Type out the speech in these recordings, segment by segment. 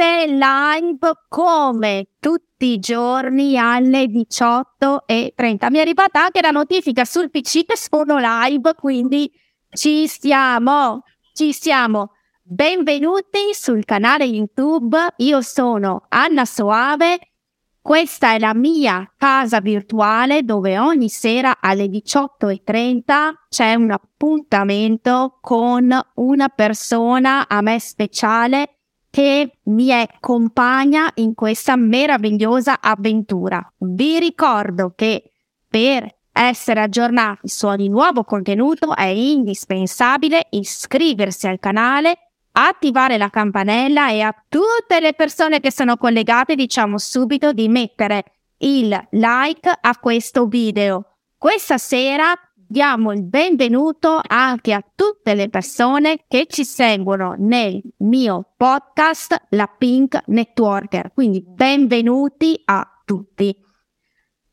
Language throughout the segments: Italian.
nuovamente live come tutti i giorni alle 18.30. Mi è arrivata anche la notifica sul PC che sono live, quindi ci stiamo, ci stiamo. Benvenuti sul canale YouTube. Io sono Anna Soave. Questa è la mia casa virtuale dove ogni sera alle 18.30 c'è un appuntamento con una persona a me speciale che mi accompagna in questa meravigliosa avventura. Vi ricordo che per essere aggiornati su ogni nuovo contenuto è indispensabile iscriversi al canale, attivare la campanella e a tutte le persone che sono collegate diciamo subito di mettere il like a questo video. Questa sera diamo il benvenuto anche a tutte le persone che ci seguono nel mio podcast La Pink Networker. Quindi benvenuti a tutti.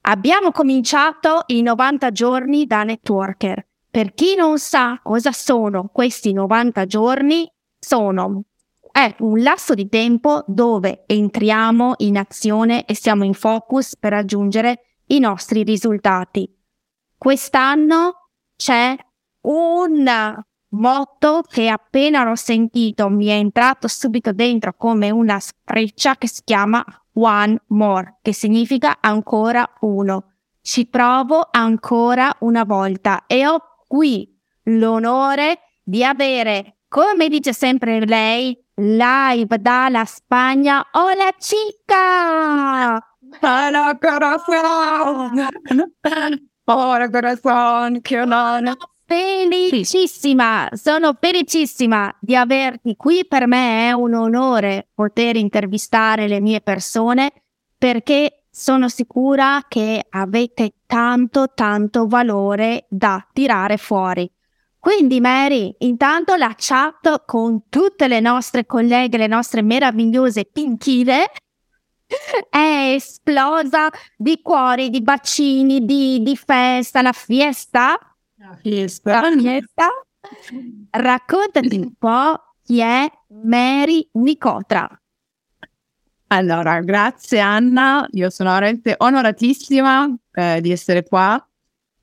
Abbiamo cominciato i 90 giorni da networker. Per chi non sa cosa sono questi 90 giorni, sono è un lasso di tempo dove entriamo in azione e siamo in focus per raggiungere i nostri risultati. Quest'anno c'è un motto che appena l'ho sentito mi è entrato subito dentro come una freccia che si chiama One More, che significa ancora uno. Ci provo ancora una volta e ho qui l'onore di avere, come dice sempre lei, live dalla Spagna, Hola chica! Hola corazón! Hola corazón, che onore! Felicissima, sono felicissima di averti qui. Per me è un onore poter intervistare le mie persone perché sono sicura che avete tanto, tanto valore da tirare fuori. Quindi Mary, intanto la chat con tutte le nostre colleghe, le nostre meravigliose pinchine, è esplosa di cuori, di bacini, di, di festa, la fiesta. La fiesta. La fiesta. Raccontati un po' chi è Mary Nicotra. Allora, grazie Anna, io sono veramente onoratissima eh, di essere qua.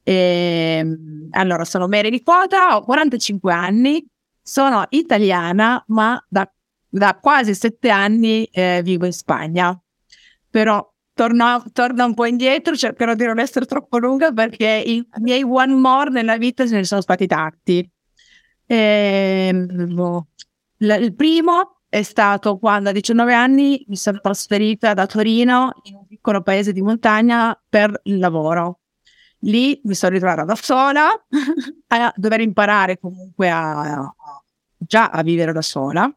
E, ehm, allora, sono Mary Nicotra, ho 45 anni, sono italiana, ma da, da quasi sette anni eh, vivo in Spagna. Però torno, torno, un po' indietro, cercherò di non essere troppo lunga perché i miei one more nella vita ce ne sono stati tanti. E, ehm, il primo è stato quando a 19 anni mi sono trasferita da Torino in un piccolo paese di montagna per il lavoro. Lì mi sono ritrovata da sola a dover imparare comunque a, a, già a vivere da sola.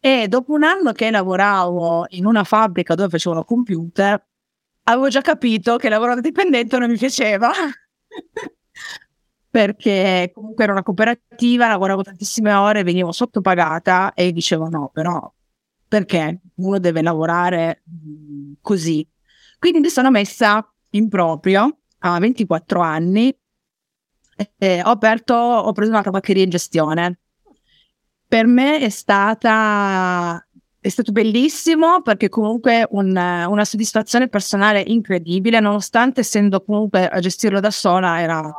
E dopo un anno che lavoravo in una fabbrica dove facevano computer, avevo già capito che lavorare dipendente non mi piaceva. perché comunque era una cooperativa, lavoravo tantissime ore, venivo sottopagata e dicevo no, però perché uno deve lavorare così? Quindi mi sono messa in proprio a 24 anni e ho aperto, ho preso una tabaccheria in gestione. Per me è stata è stato bellissimo perché comunque un, una soddisfazione personale incredibile, nonostante essendo comunque a gestirlo da sola era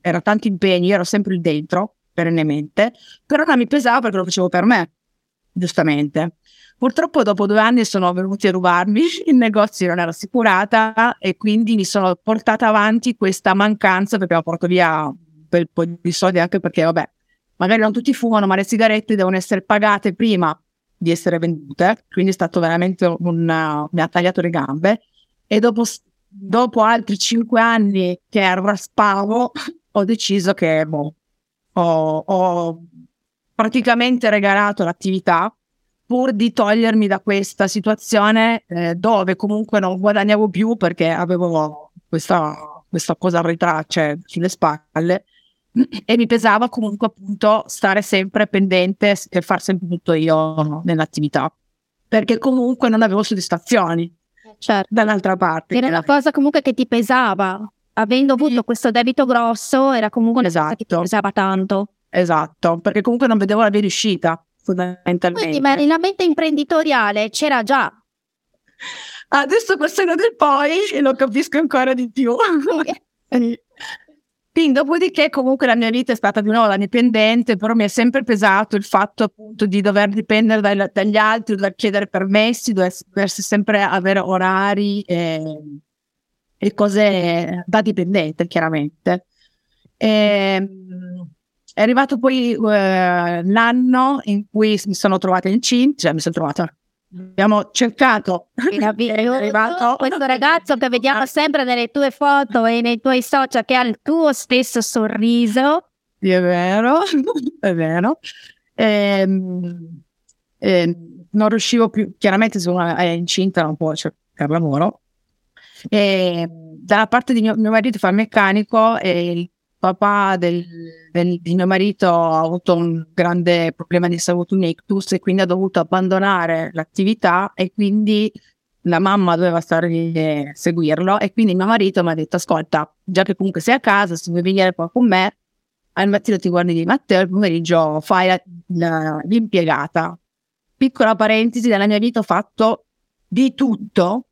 era tanti impegni, ero sempre lì dentro, perennemente, però non mi pesava perché lo facevo per me, giustamente. Purtroppo dopo due anni sono venuti a rubarmi, il negozio non era assicurata e quindi mi sono portata avanti questa mancanza perché ho portato via un bel po' di soldi anche perché, vabbè, magari non tutti fumano, ma le sigarette devono essere pagate prima di essere vendute, quindi è stato veramente un... mi ha tagliato le gambe. E dopo dopo altri cinque anni che raspavo, ho deciso che boh, ho, ho praticamente regalato l'attività pur di togliermi da questa situazione eh, dove comunque non guadagnavo più perché avevo questa, questa cosa arretrata cioè, sulle spalle e mi pesava comunque appunto stare sempre pendente e far sempre tutto io nell'attività perché comunque non avevo soddisfazioni certo. dall'altra parte. Era una cosa comunque che ti pesava, avendo avuto sì. questo debito grosso, era comunque una esatto. cosa che ti esatto. pesava tanto. Esatto, perché comunque non vedevo la via di uscita. fondamentalmente. Quindi, ma la mente imprenditoriale c'era già. Adesso col senno del poi lo capisco ancora di più. Quindi, dopodiché, comunque la mia vita è stata di nuovo da dipendente, però mi è sempre pesato il fatto appunto di dover dipendere dai, dagli altri, dover chiedere permessi, dover, sempre avere orari e, e, cose da dipendente, chiaramente. E, ehm, è arrivato poi uh, l'anno in cui mi sono trovata incinta, cioè mi sono trovata Abbiamo cercato arrivato questo ragazzo che vediamo sempre nelle tue foto e nei tuoi social che ha il tuo stesso sorriso. Sì, è vero, è vero. E, ehm, e, ehm, non riuscivo più, chiaramente è incinta non può cercare lavoro. E dalla parte di mio, mio marito fa il meccanico e papà del, del, di mio marito ha avuto un grande problema di salute, un ictus, e quindi ha dovuto abbandonare l'attività e quindi la mamma doveva stare lì a seguirlo e quindi mio marito mi ha detto ascolta, già che comunque sei a casa, se vuoi venire qua con me, al mattino ti guardi di Matteo, al pomeriggio fai la, la, l'impiegata. Piccola parentesi, nella mia vita ho fatto di tutto,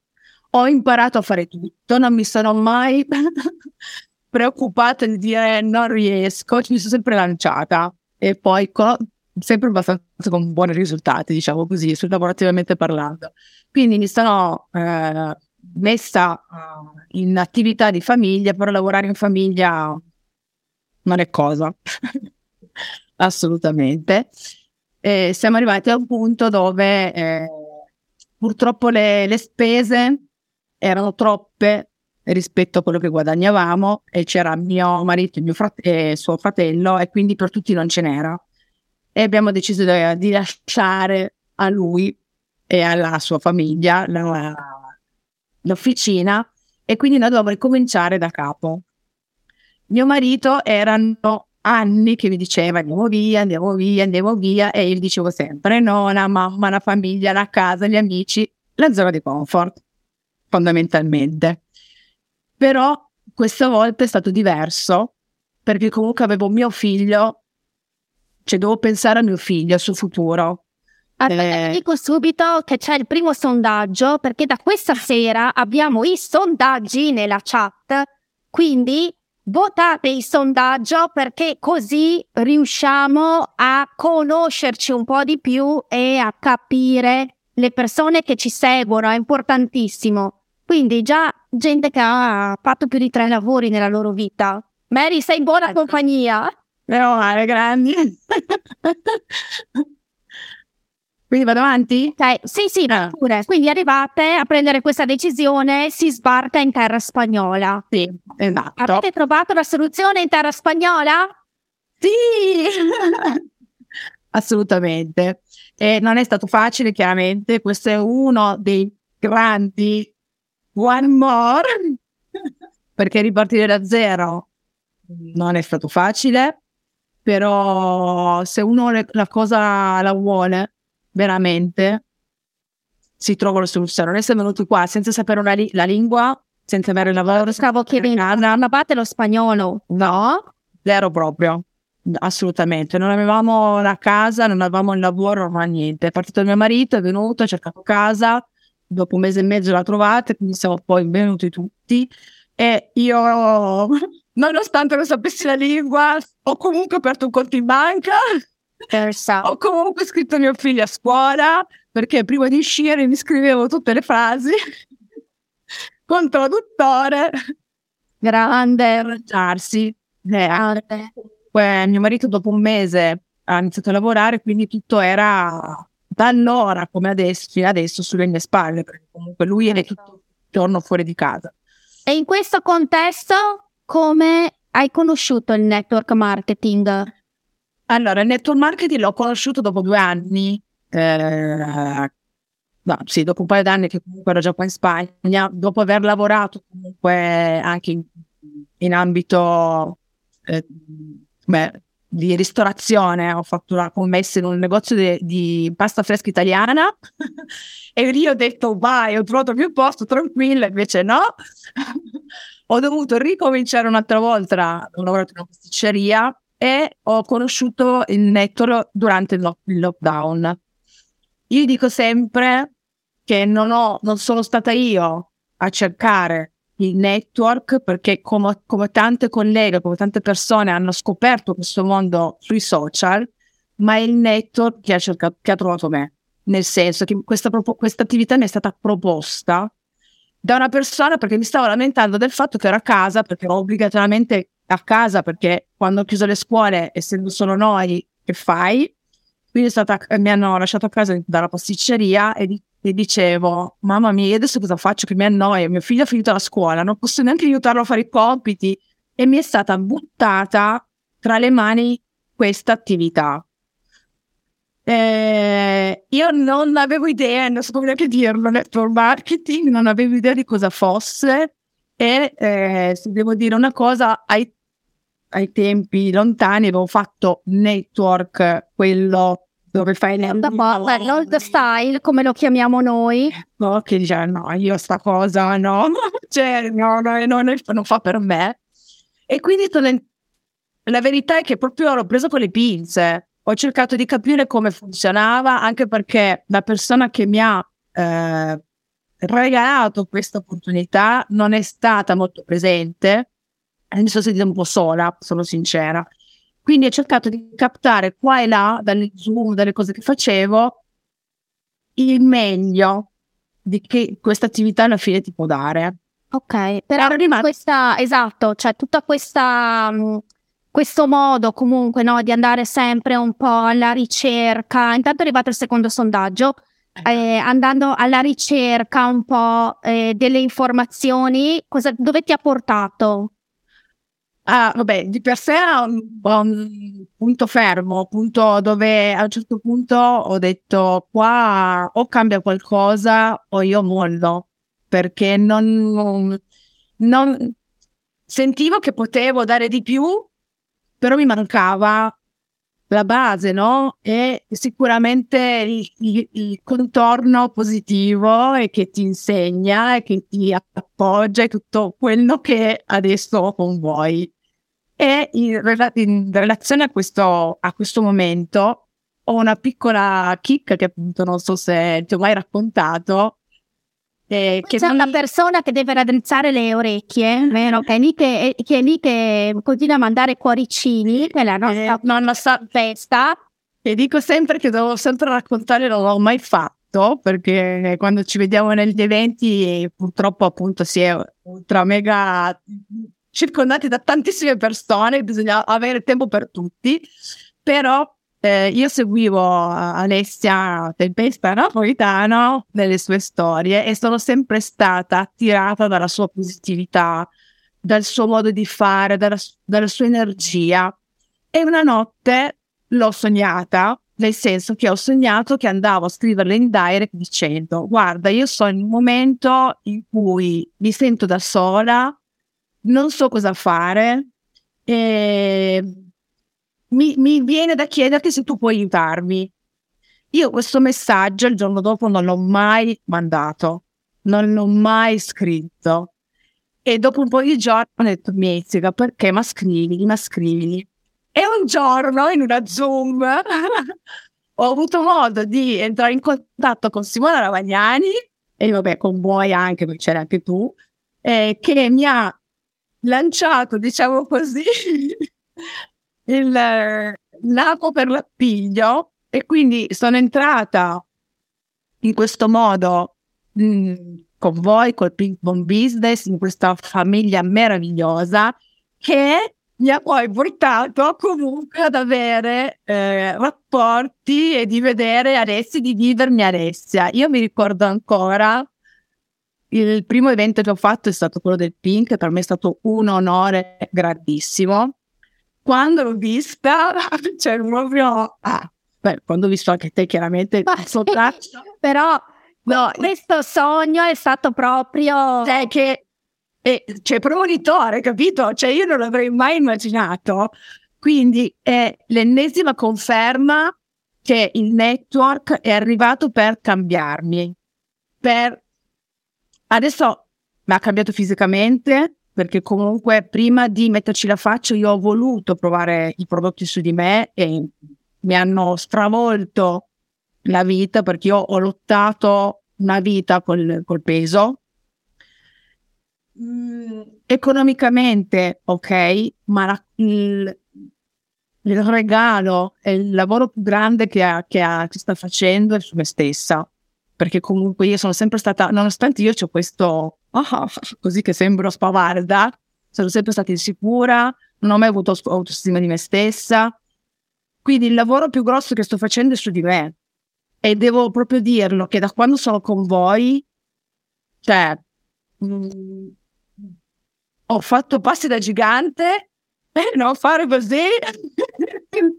ho imparato a fare tutto, non mi sono mai preoccupata di dire non riesco, mi sono sempre lanciata e poi co- sempre abbastanza con buoni risultati, diciamo così, sul lavorativamente parlando. Quindi mi sono eh, messa uh, in attività di famiglia, però lavorare in famiglia non è cosa, assolutamente. E siamo arrivati a un punto dove eh, purtroppo le, le spese erano troppe rispetto a quello che guadagnavamo e c'era mio marito mio frate- e suo fratello e quindi per tutti non ce n'era e abbiamo deciso di, di lasciare a lui e alla sua famiglia la, l'officina e quindi noi dovevamo ricominciare da capo. Mio marito erano anni che mi diceva andiamo via, andiamo via, andiamo via e io dicevo sempre no, la mamma, la famiglia, la casa, gli amici, la zona di comfort fondamentalmente. Però questa volta è stato diverso perché comunque avevo mio figlio, cioè devo pensare a mio figlio, al suo futuro. Aspetta, eh... dico subito che c'è il primo sondaggio perché da questa sera abbiamo i sondaggi nella chat, quindi votate il sondaggio perché così riusciamo a conoscerci un po' di più e a capire le persone che ci seguono, è importantissimo. Quindi già gente che ha fatto più di tre lavori nella loro vita. Mary, sei in buona ecco. compagnia. Meno male, grandi. Quindi vado avanti? Okay. Sì, sì, ah. pure. Quindi arrivate a prendere questa decisione, si sbarca in terra spagnola. Sì, esatto. Avete trovato la soluzione in terra spagnola? Sì! Assolutamente. E non è stato facile, chiaramente. Questo è uno dei grandi one more, perché ripartire da zero non è stato facile, però se uno le, la cosa la vuole veramente, si trova la soluzione. Noi siamo venuti qua senza sapere una li- la lingua, senza avere il lavoro. Stavo chiedendo, parte lo spagnolo? No, zero proprio. Assolutamente, non avevamo la casa, non avevamo il lavoro, non niente. È partito mio marito, è venuto, ha cercato casa, dopo un mese e mezzo la trovate, quindi siamo poi venuti tutti e io, nonostante non sapessi la lingua, ho comunque aperto un conto in banca, ho comunque scritto mio figlio a scuola, perché prima di uscire mi scrivevo tutte le frasi con traduttore. Grande. Arrangiarsi. Eh, mio marito dopo un mese ha iniziato a lavorare, quindi tutto era da allora come adesso, fino adesso sulle mie spalle, perché comunque lui è tutto il giorno fuori di casa. E in questo contesto come hai conosciuto il network marketing? Allora, il network marketing l'ho conosciuto dopo due anni, eh, no, sì, dopo un paio d'anni che comunque ero già qua in Spagna, dopo aver lavorato comunque anche in, in ambito eh, beh, di ristorazione, ho fatto una commessa in un negozio de, di pasta fresca italiana e lì ho detto vai, ho trovato più posto, tranquilla, invece no. ho dovuto ricominciare un'altra volta, ho lavorato in una pasticceria e ho conosciuto il network durante il, lo- il lockdown. Io dico sempre che non, ho, non sono stata io a cercare il network perché come, come tante colleghe, come tante persone hanno scoperto questo mondo sui social, ma è il network che ha, cercato, che ha trovato me. Nel senso che questa, questa attività mi è stata proposta da una persona perché mi stavo lamentando del fatto che ero a casa, perché ero obbligatoriamente a casa, perché quando ho chiuso le scuole, essendo solo noi, che fai? Quindi stata, mi hanno lasciato a casa dalla pasticceria e, e dicevo, mamma mia, adesso cosa faccio che mi annoia? Mio figlio ha finito la scuola, non posso neanche aiutarlo a fare i compiti. E mi è stata buttata tra le mani questa attività. Eh, io non avevo idea, non sapevo neanche dirlo, network marketing, non avevo idea di cosa fosse e eh, se devo dire una cosa, ai, ai, tempi lontani avevo fatto network, quello dove fai l'old style, come lo chiamiamo noi. No, che dice no, io sta cosa no, cioè, no, no, no, non fa per me. E quindi la verità è che proprio l'ho preso con le pinze ho cercato di capire come funzionava, anche perché la persona che mi ha eh, regalato questa opportunità non è stata molto presente, mi sono sentita un po' sola, sono sincera. Quindi ho cercato di captare qua e là, dalle Zoom, dalle cose che facevo, il meglio di che questa attività alla fine ti può dare. Ok, però questa, esatto, cioè tutta questa mh, questo modo comunque no, di andare sempre un po' alla ricerca. Intanto è arrivato il secondo sondaggio, eh, andando alla ricerca un po' eh, delle informazioni, cosa, dove ti ha portato? Ah, vabbè, di per sé è un buon punto fermo, punto dove a un certo punto ho detto qua o cambia qualcosa o io mollo, perché non, non sentivo che potevo dare di più però mi mancava la base, no? E sicuramente il, il, il, contorno positivo e che ti insegna e che ti appoggia e tutto quello che adesso ho con voi. E in, in relazione a questo, a questo momento ho una piccola chicca che appunto non so se ti ho mai raccontato, eh, che c'è una persona che deve raddrizzare le orecchie, vero? Che è lì che, che, è lì che continua a mandare cuoricini, che è la nostra eh, nonna sa- festa. E dico sempre che devo sempre raccontare, non l'ho mai fatto, perché quando ci vediamo negli eventi purtroppo appunto si è ultra mega circondati da tantissime persone, bisogna avere tempo per tutti, però eh, io seguivo Alessia Tempesta Napolitano nelle sue storie e sono sempre stata attirata dalla sua positività, dal suo modo di fare, dalla, dalla sua energia. E una notte l'ho sognata, nel senso che ho sognato che andavo a scriverle in direct dicendo guarda io sono in un momento in cui mi sento da sola, non so cosa fare e mi, mi viene da chiederti se tu puoi aiutarmi. Io questo messaggio il giorno dopo non l'ho mai mandato, non l'ho mai scritto. E dopo un po' di giorni ho detto, Mezzica, perché? Ma scrivili, ma scrivili. E un giorno in una Zoom ho avuto modo di entrare in contatto con Simona Ravagnani e vabbè con voi anche, perché c'era anche tu, eh, che mi ha lanciato, diciamo così, il l'apo per l'appiglio e quindi sono entrata in questo modo mh, mm, con voi, col Pink Bomb Business, in questa famiglia meravigliosa che mi ha poi portato comunque ad avere eh, rapporti e di vedere Alessia, di vivermi Alessia. Io mi ricordo ancora il primo evento che ho fatto è stato quello del Pink, per me è stato un onore grandissimo quando l'ho vista, cioè proprio... Ah, beh, quando ho visto anche te chiaramente Ma soltanto... Però no, questo sogno è stato proprio... Cioè che... Eh, cioè premonitore, capito? Cioè io non l'avrei mai immaginato. Quindi è l'ennesima conferma che il network è arrivato per cambiarmi. Per... Adesso mi ha cambiato fisicamente, perché comunque prima di metterci la faccia io ho voluto provare i prodotti su di me e mi hanno stravolto la vita perché io ho lottato una vita col, col peso. Mm, economicamente, ok, ma la, il, il, regalo e il lavoro più grande che, ha, che, ha, che sta facendo è su me stessa. Perché comunque io sono sempre stata, nonostante io ho questo oh, così che sembro spavarda, sono sempre stata insicura, non ho mai avuto autostima di me stessa. Quindi il lavoro più grosso che sto facendo è su di me. E devo proprio dirlo che da quando sono con voi, cioè, mh, mm, ho fatto passi da gigante per non fare così.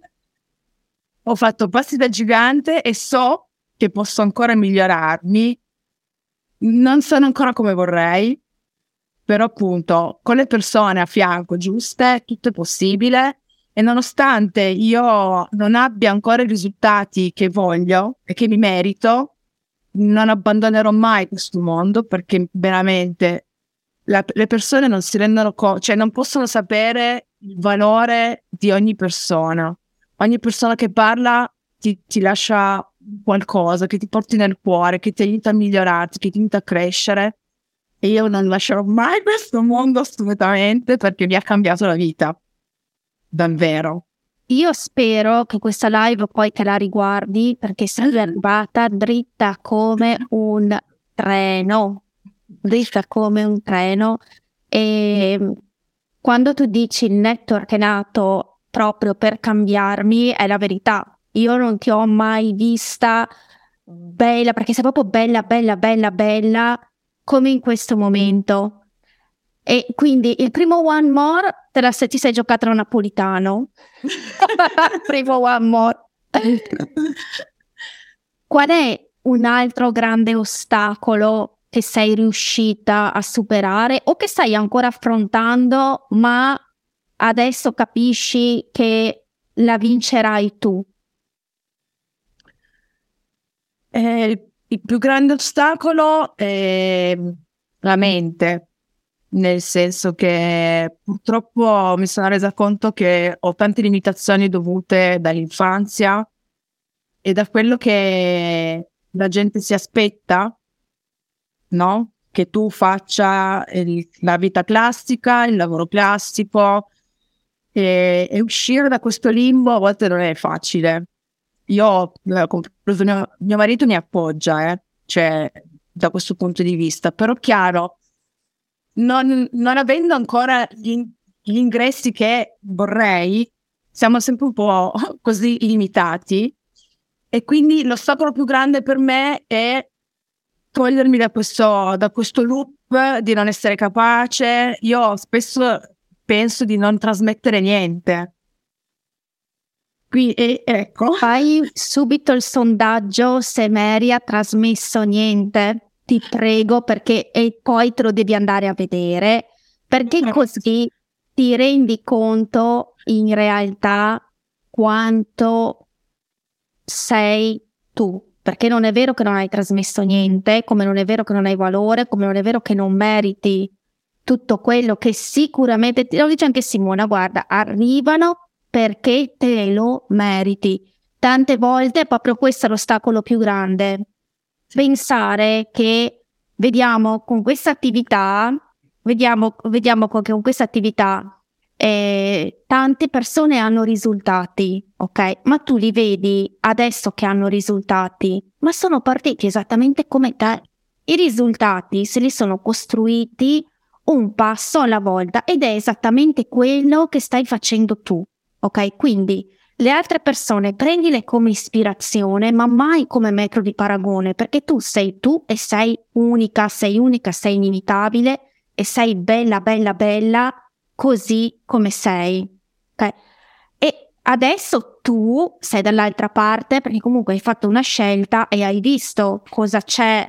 ho fatto passi da gigante e so che posso ancora migliorarmi non sono ancora come vorrei, però appunto con le persone a fianco giuste tutto è possibile e nonostante io non abbia ancora i risultati che voglio e che mi merito, non abbandonerò mai questo mondo perché veramente la, le persone non si rendono conto, cioè non possono sapere il valore di ogni persona. Ogni persona che parla ti, ti lascia qualcosa che ti porti nel cuore, che ti aiuta a migliorarti, che ti aiuta a crescere. E io non lascerò mai questo mondo assolutamente perché mi ha cambiato la vita. Davvero. Io spero che questa live poi te la riguardi perché sei arrivata dritta come un treno. Dritta come un treno. E quando tu dici il network è nato proprio per cambiarmi, è la verità io non ti ho mai vista bella, perché sei proprio bella, bella, bella, bella, come in questo momento. E quindi il primo One More te la sei, ti sei giocata a napolitano. primo One More. Qual è un altro grande ostacolo che sei riuscita a superare o che stai ancora affrontando, ma adesso capisci che la vincerai tu? Eh, il più grande ostacolo è la mente, nel senso che purtroppo mi sono resa conto che ho tante limitazioni dovute dall'infanzia e da quello che la gente si aspetta, no? Che tu faccia il, la vita classica, il lavoro classico e, e uscire da questo limbo a volte non è facile io mio, mio marito mi appoggia, eh, cioè da questo punto di vista, però chiaro, non, non avendo ancora gli, gli, ingressi che vorrei, siamo sempre un po' così limitati. E quindi l'ostacolo più grande per me è togliermi da questo, da questo loop di non essere capace. Io spesso penso di non trasmettere niente Qui, e, ecco. Fai subito il sondaggio se Mary ha trasmesso niente, ti prego, perché e poi te lo devi andare a vedere, perché così ti rendi conto in realtà quanto sei tu. Perché non è vero che non hai trasmesso niente, come non è vero che non hai valore, come non è vero che non meriti tutto quello che sicuramente, lo dice anche Simona, guarda, arrivano perché te lo meriti. Tante volte è proprio questo l'ostacolo più grande. Pensare che vediamo con questa attività, vediamo, vediamo che con questa attività eh, tante persone hanno risultati, ok? Ma tu li vedi adesso che hanno risultati, ma sono partiti esattamente come te. I risultati se li sono costruiti un passo alla volta ed è esattamente quello che stai facendo tu. Ok, quindi le altre persone prendile come ispirazione, ma mai come metro di paragone, perché tu sei tu e sei unica, sei unica, sei inimitabile e sei bella, bella, bella così come sei. Ok? E adesso tu sei dall'altra parte perché comunque hai fatto una scelta e hai visto cosa c'è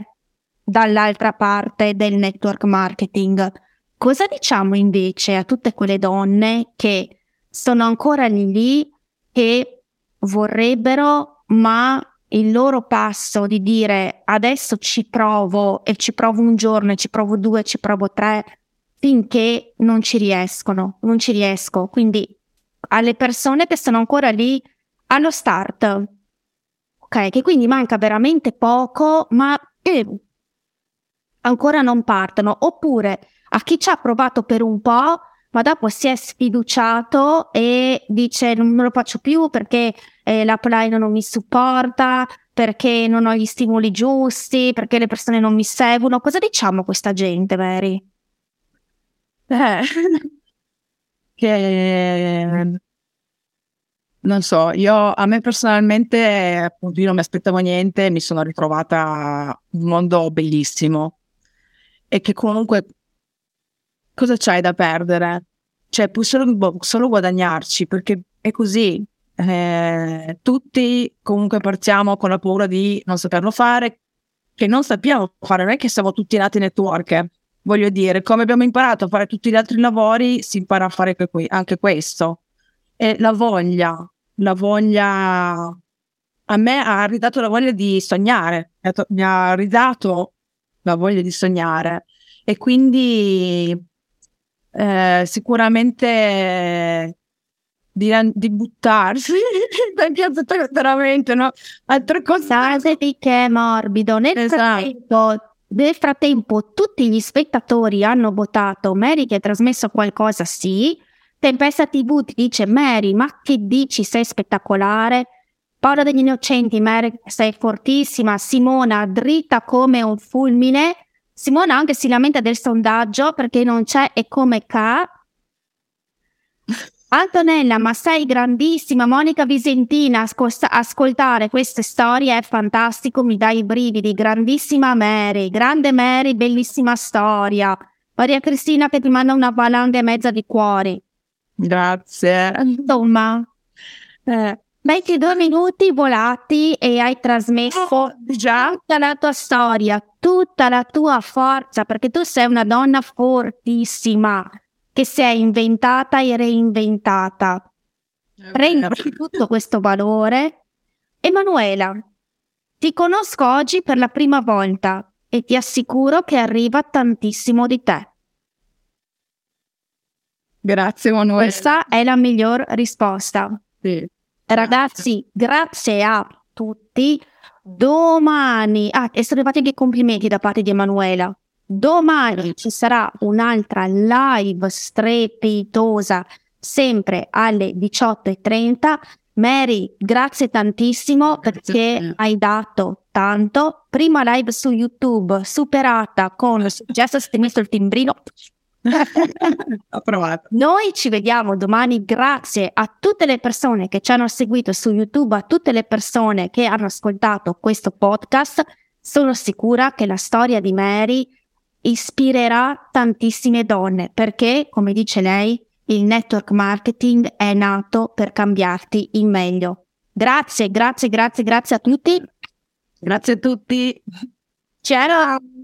dall'altra parte del network marketing. Cosa diciamo invece a tutte quelle donne che sono ancora lì che vorrebbero, ma il loro passo di dire adesso ci provo e ci provo un giorno, e ci provo due, ci provo tre, finché non ci riescono, non ci riesco. Quindi alle persone che sono ancora lì allo start, ok, che quindi manca veramente poco, ma eh, ancora non partono, oppure a chi ci ha provato per un po', ma dopo si è sfiduciato e dice non me lo faccio più perché eh, l'upline non mi supporta, perché non ho gli stimoli giusti, perché le persone non mi seguono. Cosa diciamo a questa gente, Mary? Eh, non so, io a me personalmente, appunto, io non mi aspettavo niente, mi sono ritrovata un mondo bellissimo e che comunque cosa c'hai da perdere? Cioè, puoi solo, boh, solo guadagnarci perché è così. Eh, tutti comunque partiamo con la paura di non saperlo fare, che non sappiamo fare, non è che siamo tutti nati networker. Voglio dire, come abbiamo imparato a fare tutti gli altri lavori, si impara a fare anche questo. E la voglia, la voglia, a me ha ridato la voglia di sognare, mi ha ridato la voglia di sognare. E quindi eh, sicuramente di, di buttarsi. Perché veramente no? altre cose che è morbido. Nel, esatto. frattempo, nel frattempo tutti gli spettatori hanno votato. Mary che ha trasmesso qualcosa sì. Tempesta TV ti dice Mary ma che dici? Sei spettacolare. Paola degli Innocenti Mary sei fortissima. Simona dritta come un fulmine Simona anche si lamenta del sondaggio perché non c'è e come ca. Antonella, ma sei grandissima, Monica Visentina, ascolta- ascoltare queste storie è fantastico, mi dai i brividi, grandissima Mary, grande Mary, bellissima storia. Maria Cristina che ti manda una valanga e mezza di cuori. Grazie. Insomma, eh, 22 minuti volati e hai trasmesso già tutta la tua storia, tutta la tua forza, perché tu sei una donna fortissima che si è inventata e reinventata. Prendi tutto questo valore. Emanuela, ti conosco oggi per la prima volta e ti assicuro che arriva tantissimo di te. Grazie Emanuela. Questa è la miglior risposta. Sì. Ragazzi, grazie a tutti. Domani, ah, e sono arrivati anche complimenti da parte di Emanuela. Domani ci sarà un'altra live strepitosa, sempre alle 18.30. Mary, grazie tantissimo perché hai dato tanto. Prima live su YouTube, superata con il successo, si è messo il timbrino. Ho provato. Noi ci vediamo domani grazie a tutte le persone che ci hanno seguito su YouTube, a tutte le persone che hanno ascoltato questo podcast. Sono sicura che la storia di Mary ispirerà tantissime donne perché, come dice lei, il network marketing è nato per cambiarti in meglio. Grazie, grazie, grazie, grazie a tutti. Grazie a tutti. Ciao.